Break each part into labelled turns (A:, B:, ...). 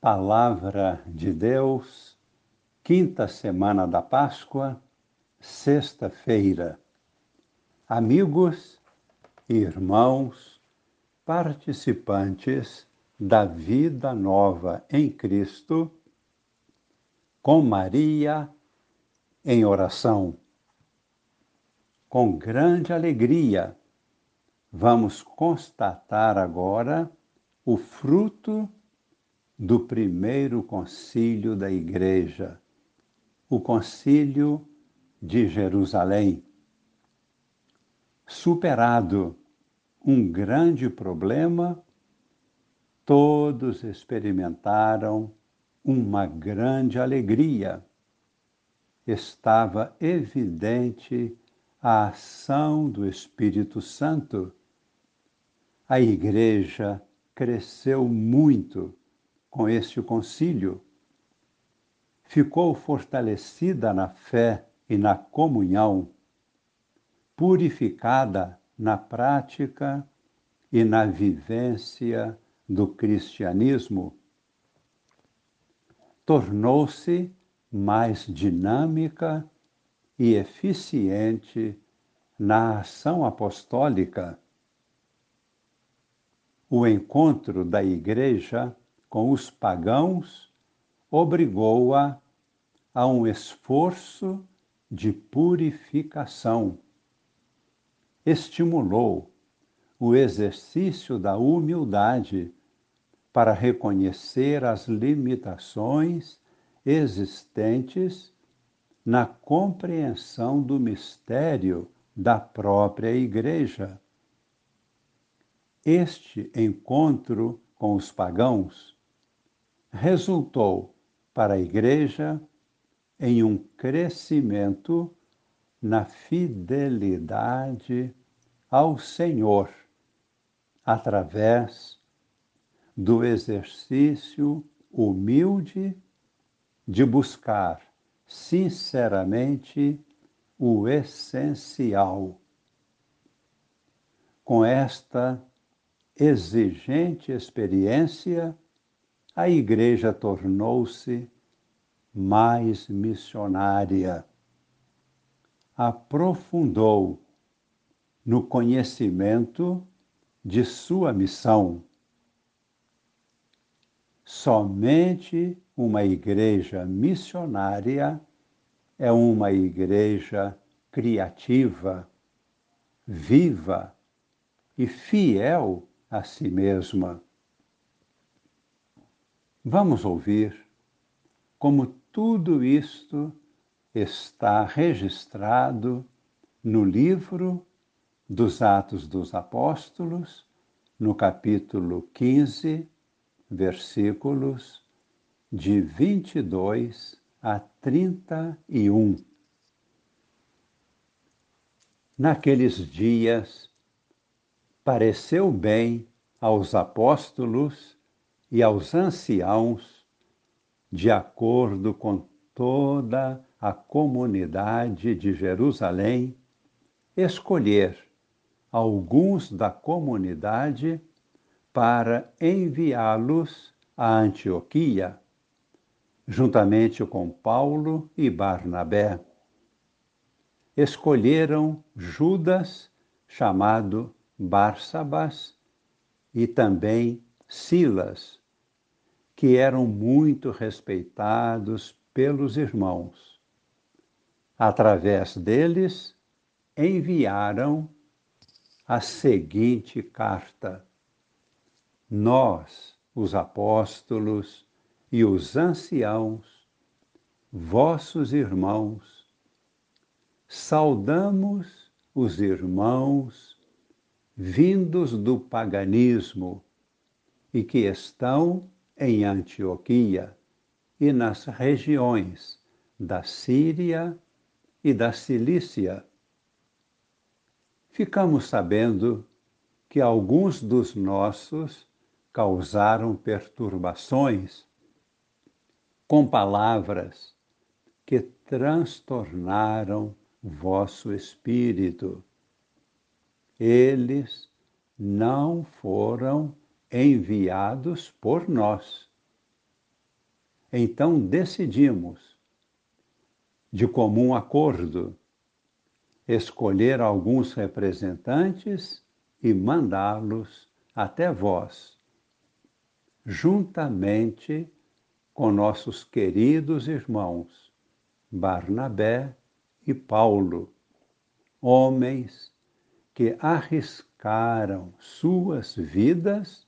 A: Palavra de Deus, quinta semana da Páscoa, sexta-feira. Amigos irmãos, participantes da vida nova em Cristo, com Maria em oração. Com grande alegria, vamos constatar agora o fruto do primeiro concílio da Igreja, o Concílio de Jerusalém. Superado um grande problema, todos experimentaram uma grande alegria. Estava evidente a ação do Espírito Santo. A Igreja cresceu muito com este concílio, ficou fortalecida na fé e na comunhão, purificada na prática e na vivência do cristianismo, tornou-se mais dinâmica e eficiente na ação apostólica. O encontro da Igreja com os pagãos obrigou-a a um esforço de purificação. Estimulou o exercício da humildade para reconhecer as limitações existentes na compreensão do mistério da própria Igreja. Este encontro com os pagãos resultou para a Igreja em um crescimento na fidelidade ao Senhor, através do exercício humilde de buscar sinceramente o essencial. Com esta exigente experiência, a Igreja tornou-se mais missionária. Aprofundou no conhecimento de sua missão. Somente uma igreja missionária é uma igreja criativa, viva e fiel a si mesma. Vamos ouvir como tudo isto está registrado no livro dos Atos dos Apóstolos, no capítulo 15, versículos de 22 a 31. Naqueles dias, pareceu bem aos apóstolos e aos anciãos, de acordo com toda a comunidade de Jerusalém, escolher alguns da comunidade para enviá-los a Antioquia, juntamente com Paulo e Barnabé. Escolheram Judas, chamado Barsabas, e também Silas, que eram muito respeitados pelos irmãos. Através deles, enviaram a seguinte carta: Nós, os apóstolos e os anciãos, vossos irmãos, saudamos os irmãos vindos do paganismo e que estão em Antioquia e nas regiões da Síria e da Cilícia. Ficamos sabendo que alguns dos nossos causaram perturbações com palavras que transtornaram vosso espírito. Eles não foram enviados por nós, então decidimos, de comum acordo, escolher alguns representantes e mandá-los até vós, juntamente com nossos queridos irmãos Barnabé e Paulo, homens que arriscaram suas vidas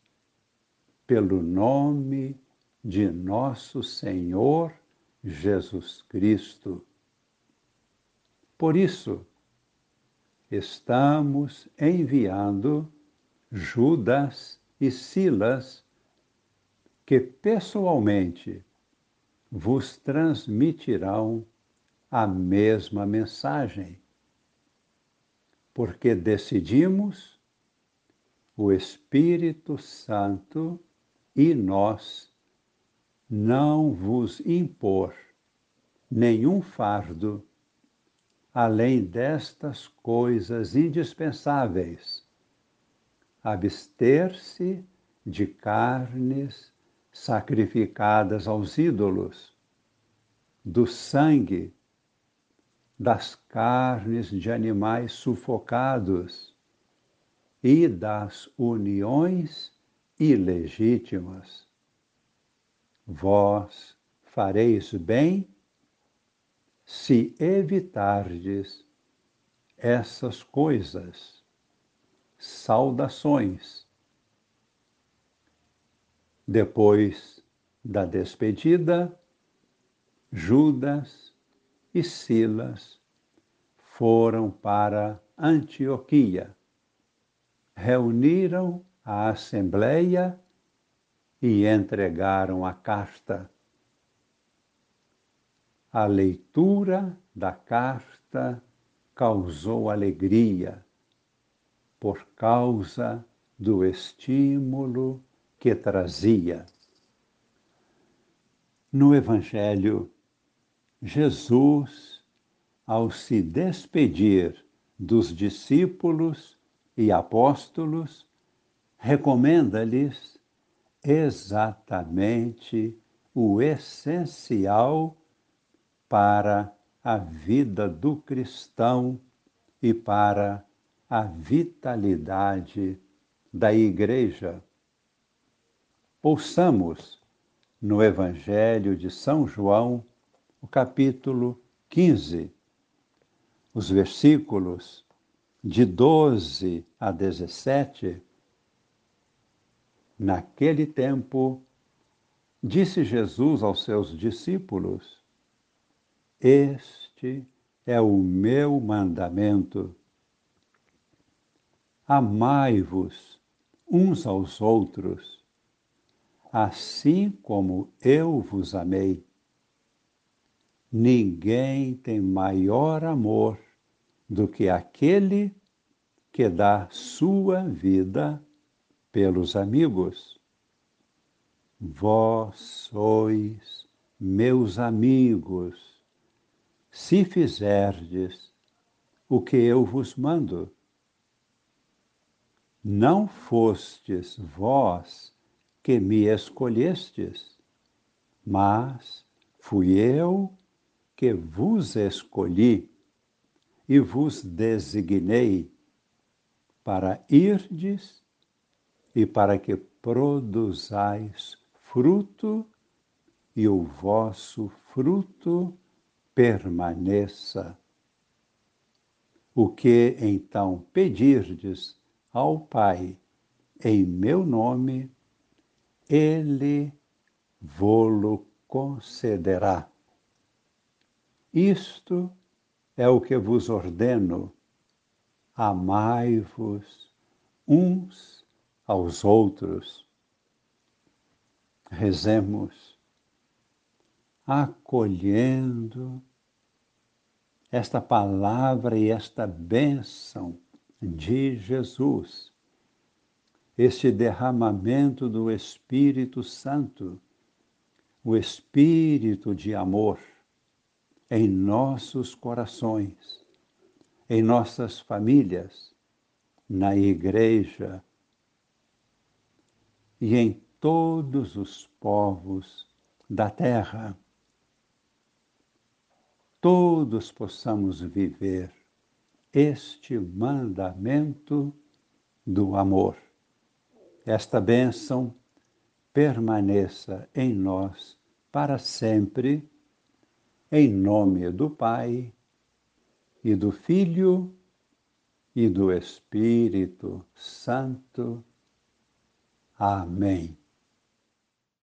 A: pelo nome de nosso Senhor Jesus Cristo. Por isso, estamos enviando Judas e Silas, que pessoalmente vos transmitirão a mesma mensagem. Porque decidimos, o Espírito Santo e nós, não vos impor nenhum fardo além destas coisas indispensáveis: abster-se de carnes sacrificadas aos ídolos, do sangue, das carnes de animais sufocados e das uniões ilegítimas. Vós fareis bem se evitardes essas coisas. Saudações. Depois da despedida, Judas e Silas foram para Antioquia, reuniram a assembleia e entregaram a carta a leitura da carta causou alegria por causa do estímulo que trazia. No Evangelho, Jesus, ao se despedir dos discípulos e apóstolos, recomenda-lhes exatamente o essencial para a vida do cristão e para a vitalidade da Igreja. Ouçamos no Evangelho de São João, o capítulo 15, os versículos de 12 a 17. Naquele tempo, disse Jesus aos seus discípulos: este é o meu mandamento. Amai-vos uns aos outros, assim como eu vos amei. Ninguém tem maior amor do que aquele que dá sua vida pelos amigos. Vós sois meus amigos se fizerdes o que eu vos mando. Não fostes vós que me escolhestes, mas fui eu que vos escolhi e vos designei para irdes e para que produzais fruto e o vosso fruto permaneça. O que então pedirdes ao Pai em meu nome, ele vô-lo concederá. Isto é o que vos ordeno: amai-vos uns aos outros. Rezemos acolhendo esta palavra e esta bênção de Jesus, este derramamento do Espírito Santo, o Espírito de amor em nossos corações, em nossas famílias, na igreja e em todos os povos da terra, todos possamos viver este mandamento do amor. Esta bênção permaneça em nós para sempre, em nome do Pai e do Filho e do Espírito Santo. Amém.